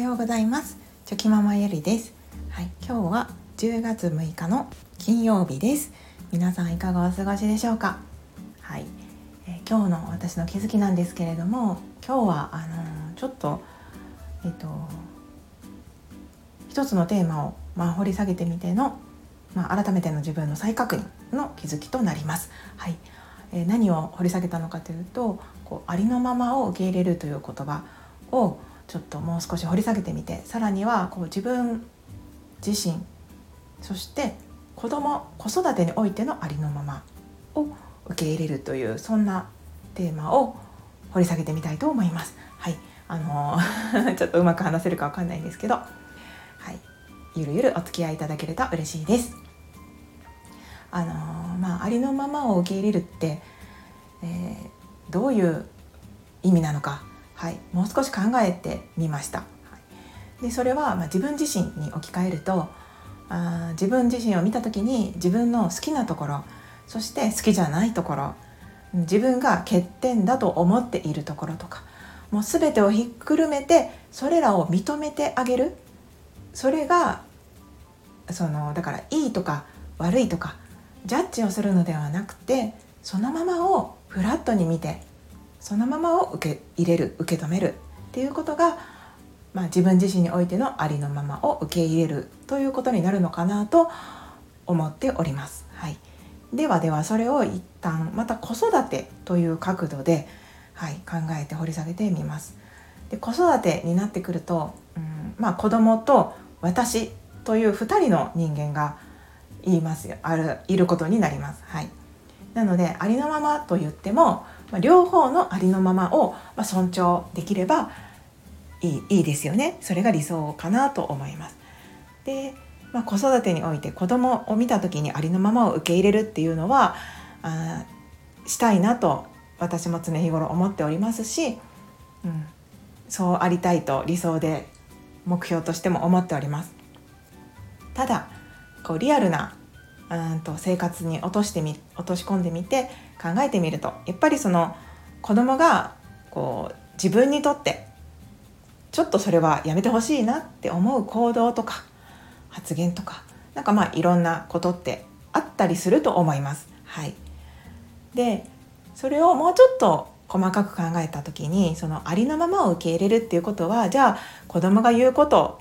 ようございます。チョキママゆりです。はい今日は10月6日の金曜日です。皆さんいかがお過ごしでしょうか？はい、えー、今日の私の気づきなんですけれども今日はあのー、ちょっとえっ、と一つのテーマをまあ掘り下げてみてのまあ、改めての自分の再確認の気づきとなります。はい、えー、何を掘り下げたのかというとこうありのままを受け入れるという言葉をちょっともう少し掘り下げてみてさらにはこう自分自身そして子供子育てにおいてのありのままを受け入れるというそんなテーマを掘り下げてみたいと思います。はい、あの ちょっとうまく話せるかわかんないんですけど、はい、ゆるゆるお付き合いいただけると嬉しいです。あのまあ、ありのままを受け入れるって、えー、どういう意味なのか、はい、もう少し考えてみました。はい、でそれは、ま、自分自身に置き換えるとあ自分自身を見た時に自分の好きなところそして好きじゃないところ自分が欠点だと思っているところとかもう全てをひっくるめてそれらを認めてあげるそれがそのだからいいとか悪いとかジャッジをするのではなくてそのままをフラットに見てそのままを受け入れる受け止めるっていうことが、まあ、自分自身においてのありのままを受け入れるということになるのかなと思っております。はい、ではではそれを一旦また子育てという角度で、はい、考えて掘り下げてみます。で子育てになってくると、うんまあ、子供と私という2人の人間が言いますよあるいることになります。はい、なのでありのままと言っても、まあ、両方のありのままを、まあ、尊重できればいいいいですよねそれが理想かなと思います。で、まあ、子育てにおいて子供を見た時にありのままを受け入れるっていうのはあしたいなと私も常日頃思っておりますし、うん、そうありたいと理想で目標としても思っております。ただこうリアルなうんと生活に落としてみ落とし込んでみて考えてみるとやっぱりその子供がこう自分にとってちょっとそれはやめてほしいなって思う行動とか発言とかなんかまあいろんなことってあったりすると思います。はい、でそれをもうちょっと細かく考えた時にそのありのままを受け入れるっていうことはじゃあ子供が言うこと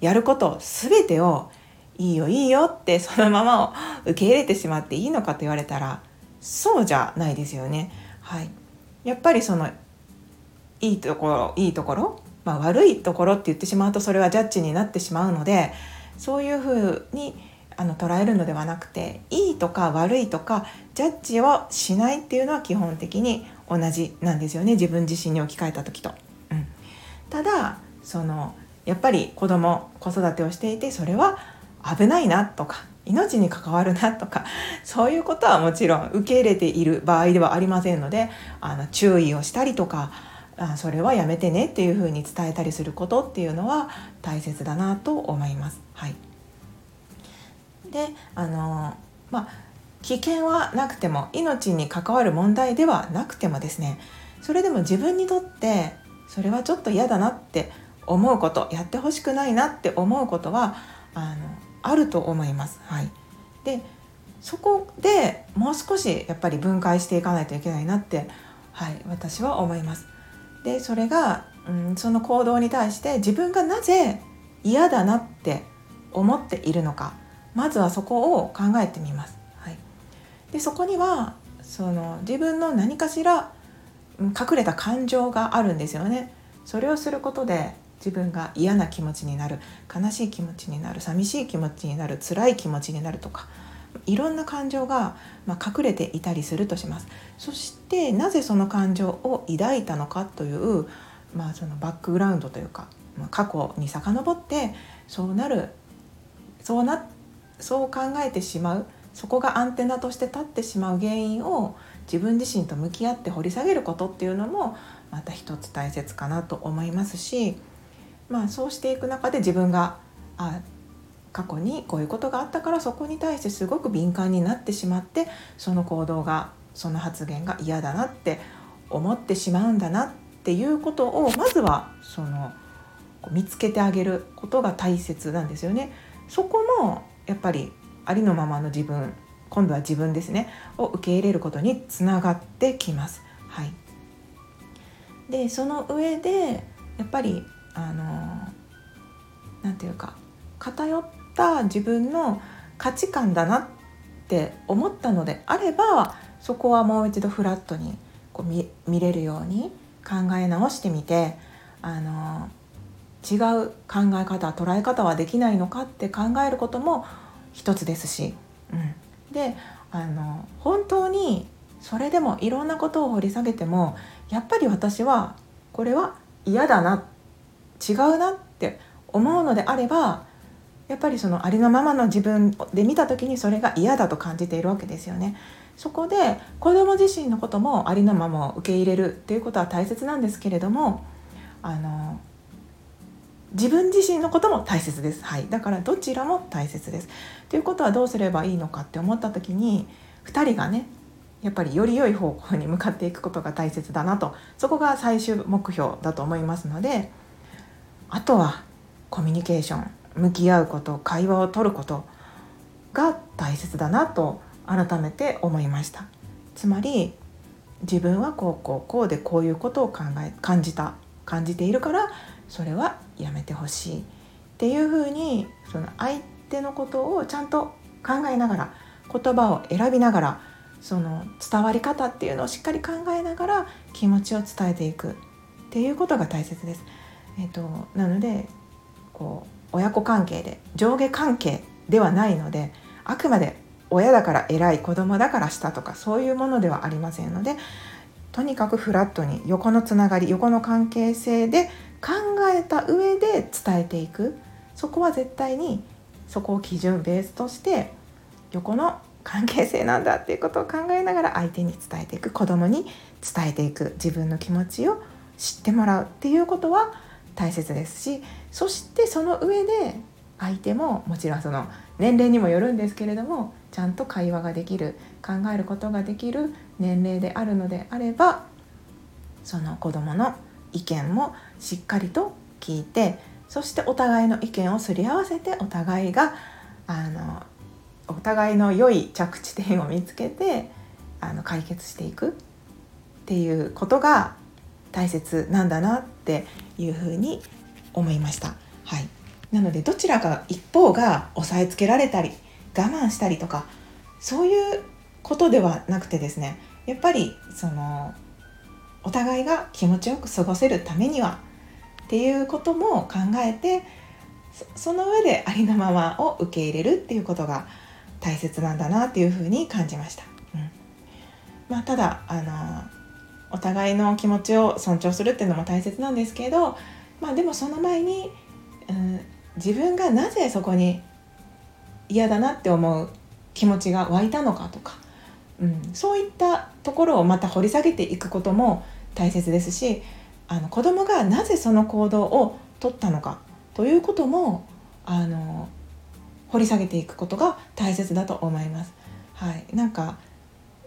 やること全てをいいよいいよってそのままを受け入れてしまっていいのかと言われたらそうじゃないですよね。はい、やっぱりそのいいところいいところ、まあ、悪いところって言ってしまうとそれはジャッジになってしまうのでそういうふうにあの捉えるのではなくていいとか悪いとかジャッジをしないっていうのは基本的に同じなんですよね自分自身に置き換えた時と。うん、ただそのやっぱり子供子育てをしていてそれは危ないなとか命に関わるなとかそういうことはもちろん受け入れている場合ではありませんのであの注意をしたりとかあそれはやめてねっていうふうに伝えたりすることっていうのは大切だなと思います。はい、であのまあ危険はなくても命に関わる問題ではなくてもですねそれでも自分にとってそれはちょっと嫌だなって思うことやってほしくないなって思うことはあのあると思います。はい、でそこでもう少しやっぱり分解していかないといけないなって、はい、私は思います。でそれが、うん、その行動に対して自分がなぜ嫌だなって思っているのかまずはそこを考えてみます。はい、でそこにはその自分の何かしら隠れた感情があるんですよね。それをすることで自分が嫌な気持ちになる悲しい気持ちになる寂しい気持ちになる辛い気持ちになるとかいろんな感情が、ま隠れていたりするとします。そしてなぜその感情を抱いたのかという、まあ、そのバックグラウンドというか、ま、過去に遡ってそうなるそうなそう考えてしまうそこがアンテナとして立ってしまう原因を自分自身と向き合って掘り下げることっていうのもまた一つ大切かなと思いますしまあ、そうしていく中で自分があ過去にこういうことがあったからそこに対してすごく敏感になってしまってその行動がその発言が嫌だなって思ってしまうんだなっていうことをまずはその見つけてあげることが大切なんですよね。そこもやっぱりありのままの自分今度は自分ですねを受け入れることにつながってきます。はい、でその上でやっぱりあの何て言うか偏った自分の価値観だなって思ったのであればそこはもう一度フラットにこう見見れるように考え直してみてあの違う考え方捉え方はできないのかって考えることも一つですし、うん、であの本当にそれでもいろんなことを掘り下げてもやっぱり私はこれは嫌だな違うなって思うのであればやっぱりそのありのままの自分で見た時にそれが嫌だと感じているわけですよね。そこで子供自身のこともありのままを受け入れるっていうことは大切なんですけれどもあの自分自身のことも大切です、はい、だからどちらも大切です。ということはどうすればいいのかって思った時に2人がねやっぱりより良い方向に向かっていくことが大切だなとそこが最終目標だと思いますのであとはコミュニケーション向き合うこと会話を取ることが大切だなと改めて思いましたつまり自分はこうこうこうでこういうことを考え感じた感じているからそれはやめてほしいっていうふうにその相手のことをちゃんと考えながら言葉を選びながらその伝わり方っていうのをしっかり考えながら気持ちを伝えていくっていうことが大切です。えーと、なのでこう親子関係で上下関係ではないのであくまで親だから偉い子供だから下とかそういうものではありませんのでとにかくフラットに横のつながり横の関係性で考えた上で伝えていく。そこは絶対にそこを基準ベースとして横の関係性なんだっていうことを考えながら相手に伝えていく。子供に伝えていく。自分の気持ちを知ってもらうっていうことは大切ですしそしてその上で相手ももちろんその年齢にもよるんですけれどもちゃんと会話ができる考えることができる年齢であるのであればその子どもの意見もしっかりと聞いてそしてお互いの意見をすり合わせてお互いがあのお互いの良い着地点を見つけてあの解決していくっていうことが大切なんだなってていうふうに思いました。はい、なのでどちらか一方が押さえつけられたり我慢したりとかそういうことではなくてですねやっぱりそのお互いが気持ちよく過ごせるためにはっていうことも考えてその上でありのままを受け入れるっていうことが大切なんだなっていうふうに感じました。うんまあ、ただあのお互いの気持ちを尊重するっていうのも大切なんですけど、まあ、でもその前に、うん、自分がなぜそこに嫌だなって思う気持ちが湧いたのかとか、うん、そういったところをまた掘り下げていくことも大切ですしあの子供がなぜその行動をとったのかということもあの掘り下げていくことが大切だと思います。はい、なんか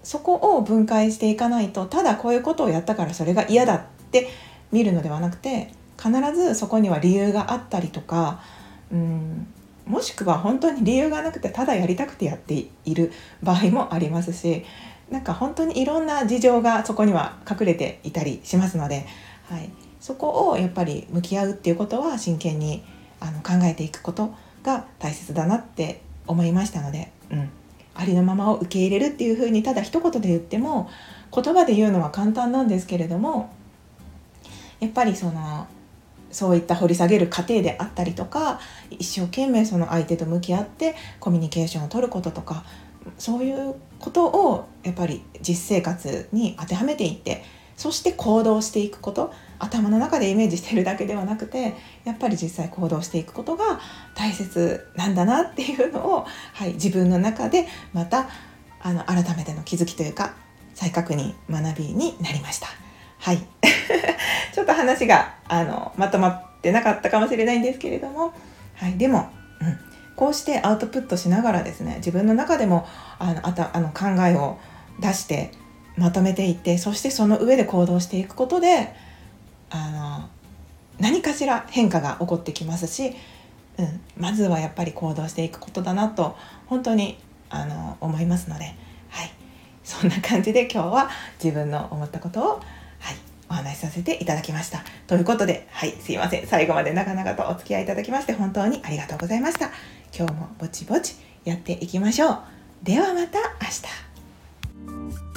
そこを分解していかないとただこういうことをやったからそれが嫌だって見るのではなくて必ずそこには理由があったりとかうんもしくは本当に理由がなくてただやりたくてやっている場合もありますしなんか本当にいろんな事情がそこには隠れていたりしますので、はい、そこをやっぱり向き合うっていうことは真剣にあの考えていくことが大切だなって思いましたので、うん、ありのままを受け入れるっていうふうにただ一言で言っても言葉で言うのは簡単なんですけれどもやっぱりそのそういった掘り下げる過程であったりとか一生懸命その相手と向き合ってコミュニケーションをとることとかそういうことをやっぱり実生活に当てはめていってそして行動していくこと頭の中でイメージしてるだけではなくてやっぱり実際行動していくことが大切なんだなっていうのを、はい、自分の中でまたあの改めての気づきというか再確認学びになりました。はい ちょっと話があのまとまってなかったかもしれないんですけれども、はい、でも、うん、こうしてアウトプットしながらですね自分の中でもあのあたあの考えを出してまとめていってそしてその上で行動していくことで何かしら変化が起こってきますし、うん、まずはやっぱり行動していくことだなと本当にあの思いますので、はい、そんな感じで今日は自分の思ったことを、はい、お話しさせていただきました。ということで、はい、すいません。最後まで長々とお付き合いいただきまして本当にありがとうございました。今日もぼちぼちやっていきましょう。ではまた明日。